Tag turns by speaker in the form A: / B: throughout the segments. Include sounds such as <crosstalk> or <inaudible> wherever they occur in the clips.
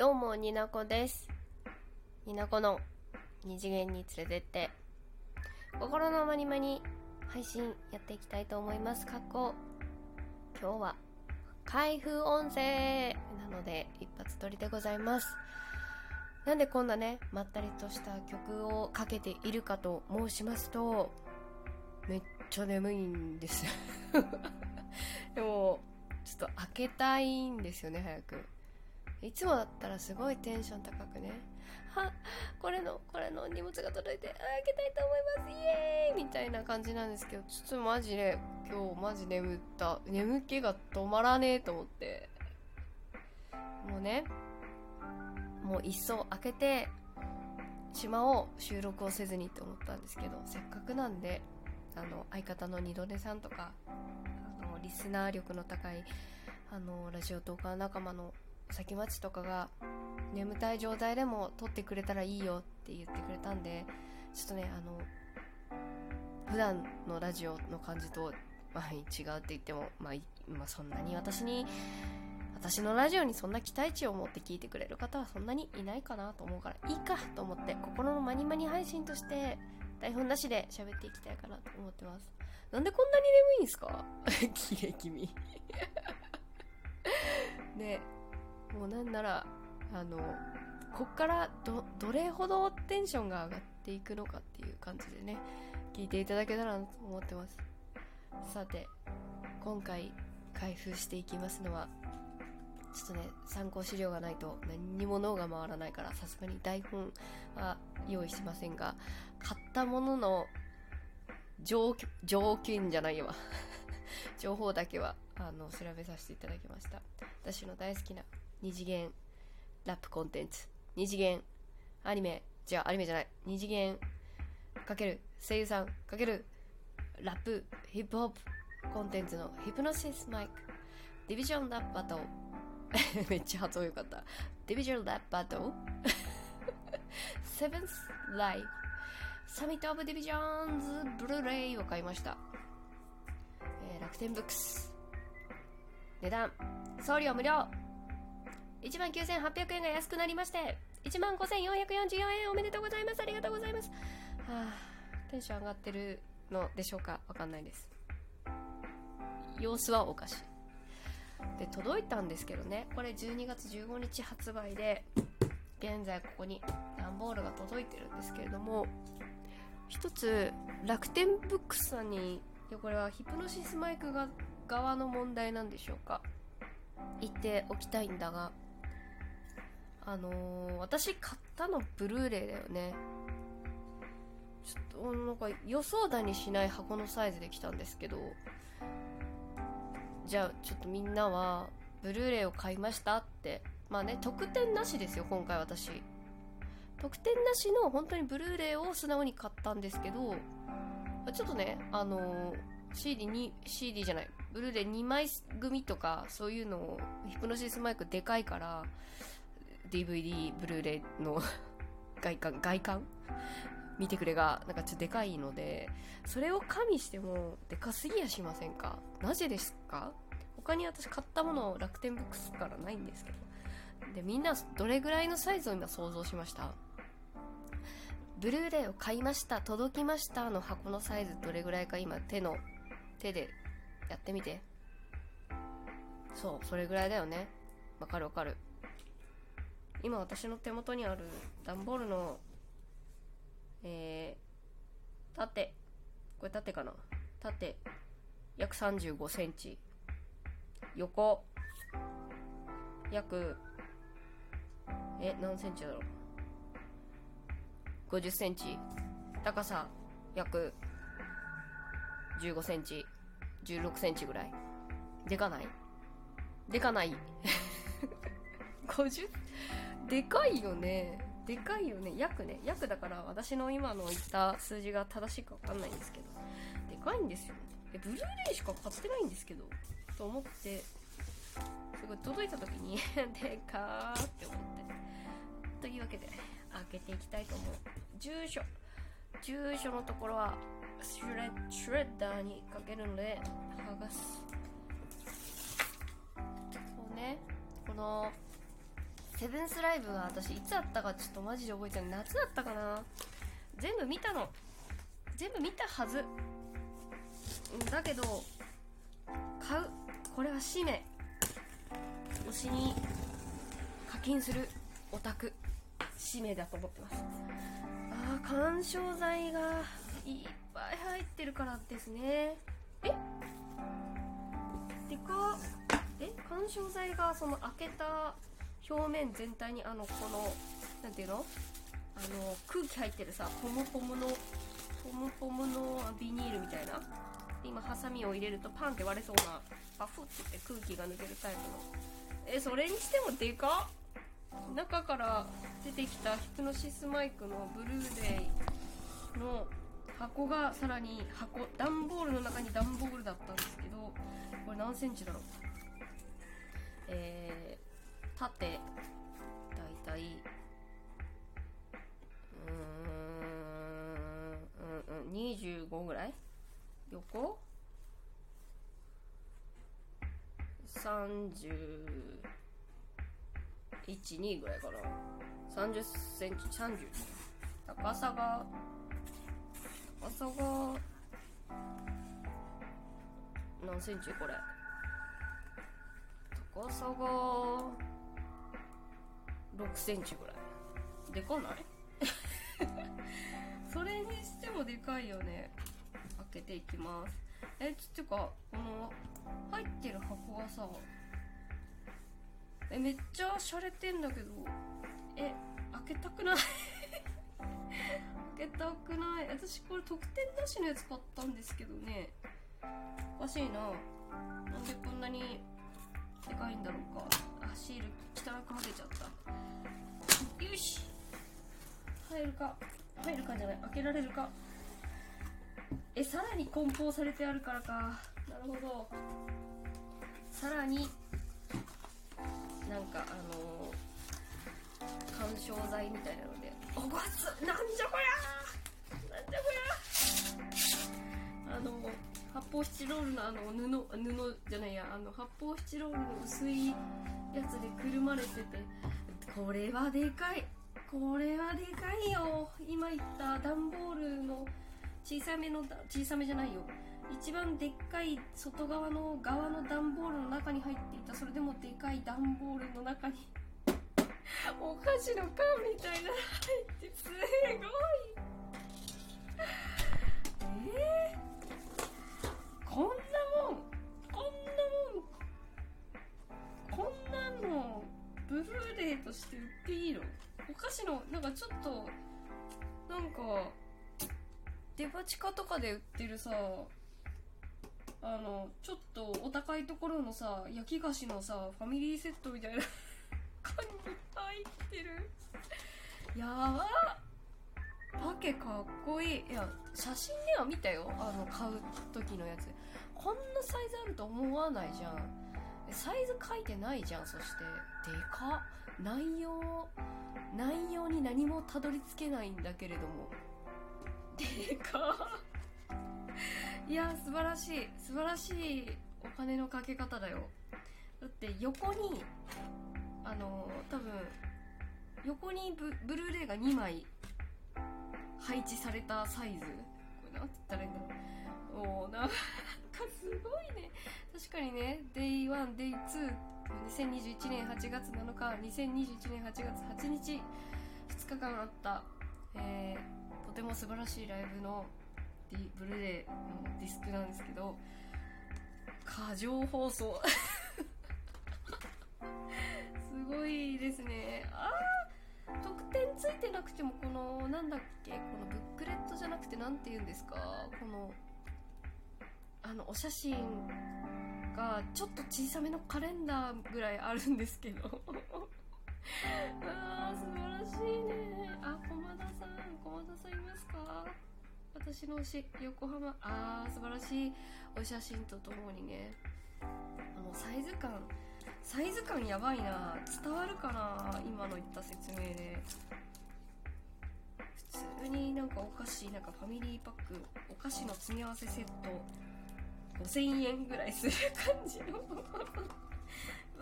A: どうも、になこです。になこの二次元に連れてって、心のまにまに配信やっていきたいと思います。過去、今日は開封音声なので一発撮りでございます。なんでこんなね、まったりとした曲をかけているかと申しますと、めっちゃ眠いんです。<laughs> でも、ちょっと開けたいんですよね、早く。いつもだったらすごいテンション高くね、は、これの、これの荷物が届いて、あ開けたいと思います、イエーイみたいな感じなんですけど、ちょっとマジで、今日マジ眠った。眠気が止まらねえと思って。もうね、もういっそ開けてしまおう収録をせずにって思ったんですけどせっかくなんであの相方の二度寝さんとかあのリスナー力の高いあのラジオトーカー仲間の先町とかが眠たい状態でも撮ってくれたらいいよって言ってくれたんでちょっとねあの普段のラジオの感じと、まあ、違うって言っても、まあまあ、そんなに私に私のラジオにそんな期待値を持って聞いてくれる方はそんなにいないかなと思うからいいかと思って心のマニマニ配信として台本なしで喋っていきたいかなと思ってます。なんでこんなに眠いんすか？<laughs> 綺麗君。<laughs> ね。もうなんならあのこっからどどれほどテンションが上がっていくのかっていう感じでね聞いていただけたらなと思ってますさて今回開封していきますのはちょっとね、参考資料がないと何にも脳が回らないから、さすがに台本は用意しませんが、買ったものの条条件じゃないわ。<laughs> 情報だけは、あの、調べさせていただきました。私の大好きな二次元ラップコンテンツ。二次元アニメ、じゃあアニメじゃない。二次元かける声優さんかけるラップ、ヒップホップコンテンツのヒプノシスマイク、ディビジョンラップバトル、<laughs> めっちゃ発音よかった。ディビジョンラップバトル、セブンスライフ、サミットオブディビジョンズブルーレイを買いました。えー楽天ブックス。値段、送料無料1万9800円が安くなりまして、1万5444円おめでとうございます。ありがとうございます。はあ、テンション上がってるのでしょうか？わかんないです。様子はおかしい。で届いたんですけどねこれ12月15日発売で現在ここに段ボールが届いてるんですけれども一つ楽天ブックスさんにこれはヒプノシスマイクが側の問題なんでしょうか？言っておきたいんだがあのー私買ったのブルーレイだよね。ちょっとなんか予想だにしない箱のサイズで来たんですけど。じゃあちょっとみんなはブルーレイを買いましたって。まあね特典なしですよ今回私。特典なしの本当にブルーレイを素直に買ったんですけど。ちょっとねあの CD に CD じゃない。ブルーレイ2枚組とかそういうのをヒプノシスマイクでかいから DVD ブルーレイの <laughs> 外観外観？見てくれがなんかちょっとでかいのでそれを加味してもでかすぎやしませんか？なぜですか？他に私買ったもの楽天ブックスからないんですけど。でみんなどれぐらいのサイズを今想像しました？ブルーレイを買いました届きましたの箱のサイズどれぐらいか今手の手でやってみて。そうそれぐらいだよね。わかるわかる。今私の手元にある段ボールのえー、縦。これ縦かな？縦。約35センチ。横。約え何センチだろう？50センチ。高さ約15センチ。16センチぐらい。でかない？でかない。<laughs> 50でかいよね。でかいよね。約ね。約だから私の今の言った数字が正しいか分かんないんですけど。でかいんですよ。えブルーレイしか買ってないんですけど。と思って。すごい届いた時に <laughs> でかーって思って。というわけで開けていきたいと思う。住所。住所のところはシュレシュレッダーにかけるので剥がす。そうね。このセブンスライブが私いつあったかちょっとマジで覚えてない夏だったかな。全部見たの。全部見たはず。だけど買う。これは使命。推しに課金する。オタク。使命だと思ってます。ああ緩衝材がいっぱい入ってるからですね。え？でかえ？緩衝材がその開けた表面全体にあのこのなんていうの？あの空気入ってるさポムポムのポムポムのビニールみたいな。今ハサミを入れるとパンって割れそうなパフってって空気が抜けるタイプの。えそれにしてもでかっ。中から出てきたヒプノシスマイクのブルーレイの箱がさらに箱段ボールの中に段ボールだったんですけどこれ何センチだろう？えー、縦だいたいうんうんうん25ぐらい？横？31.2ぐらいかな。30センチ30高さが高さが何センチ？これ。高さが6センチぐらい。でかない？<laughs> それにしてもでかいよね。開けていきます。えつってかこの入ってる箱がさえめっちゃ洒落てんだけどえ開けたくない？<laughs> 開けたくない。私これ特典なしのやつ買ったんですけどね。おかしいな。なんでこんなにでかいんだろうかあシール汚く剥げちゃった。よし。入るか。入るかじゃない。開けられるか。えさらに梱包されてあるからか。なるほど。さらになんかあのー、緩衝材みたいなので。おごつなんじゃこりゃなんじゃこりゃあの発泡スチロールのあの布布じゃないやあの発泡スチロールの薄いやつでくるまれてて。これはでかい。これはでかいよ。今言った段ボールの小さめの小さめじゃないよ。一番でっかい外側の側の段ボールの中に入っていた。それでもでかい段ボールの中に。お菓子の缶みたいなの入って。すごい。えー、として売っていいの？お菓子のなんかちょっとなんかデパ地下とかで売ってるさあのちょっとお高いところのさ焼き菓子のさファミリーセットみたいな <laughs> 缶に入ってる。やばパケかっこいい。いや写真では見たよ。あの買う時のやつ。こんなサイズあると思わないじゃん。サイズ書いてないじゃん。そしてでか内容内容に何もたどり着けないんだけれども。でかいや素晴らしい。素晴らしいお金のかけ方だよ。だって横にあの多分横にブブルーレイが2枚配置されたサイズ。これなんて言ったらいいんだろう。おな確かにね Day1、Day2 2021年8月7日2021年8月8日2日間あった、えー、とても素晴らしいライブのブルーレイのディスクなんですけど過剰放送。<laughs> すごいですね。ああ特典ついてなくてもこのなんだっけこのブックレットじゃなくて何て言うんですか？このあのお写真がちょっと小さめのカレンダーぐらいあるんですけど。<laughs> あー素晴らしいね。あ駒田さん駒田さんいますか？私の推し横浜。あー素晴らしい。お写真とともにね。あのサイズ感。サイズ感やばいな。伝わるかな今の言った説明で。普通になんかお菓子なんかファミリーパックお菓子の詰め合わせセット5000円ぐらいする感じの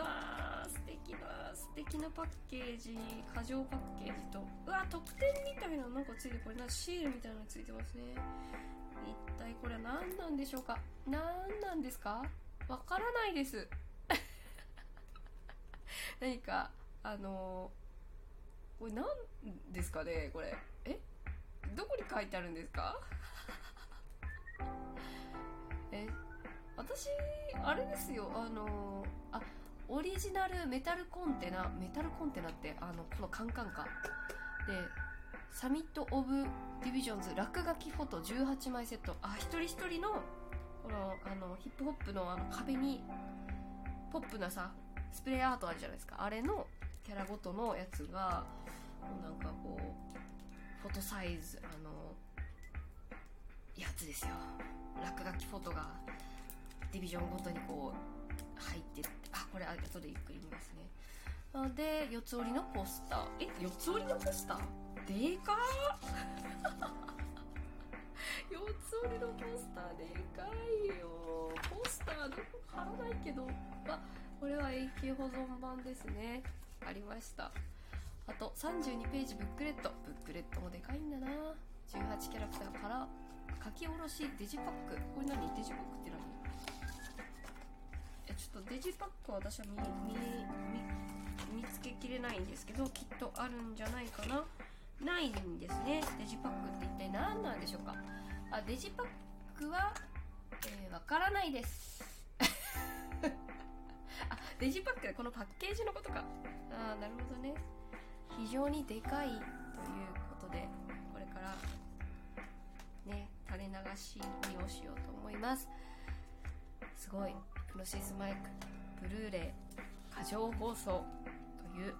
A: わー素敵な素敵なパッケージ過剰パッケージと。うわ特典みたいなのなんかついてこれなシールみたいなのついてますね。一体これは何なんでしょうか？何なんですか？わからないです。<laughs> 何かあのー、これ何ですかねこれ？え？どこに書いてあるんですか？私あれですよあの、あオリジナルメタルコンテナメタルコンテナってあのこのカンカンかで Summit of Divisions 落書きフォト18枚セット。あ一人一人のこのあのヒップホップのあの壁にポップなさスプレーアートあるじゃないですか。あれのキャラごとのやつがなんかこうフォトサイズあのやつですよ。落書きフォトが。ディビジョンごとにこう入ってってあこれ後でゆっくり見ますね。で四つ折りのポスター。え四つ折りのポスター？でか <laughs> 四つ折りのポスターでかいよ。ポスターどこ貼らないけどあこれは永久保存版ですね。ありました。あと32ページブックレット。ブックレットもでかいんだな。18キャラクターから書き下ろしデジパック。これ何？デジパックって？ちょっとデジパックは私は見見見つけきれないんですけどきっとあるんじゃないかな。ないんですね。デジパックって一体何なんでしょうか。あデジパックはわ、えー、からないです。<laughs> あデジパックこのパッケージのことか。ああなるほどね。非常にでかいということでこれからね垂れ流し見をしようと思います。すごい。ロシスマイクブルーレイ過剰放送という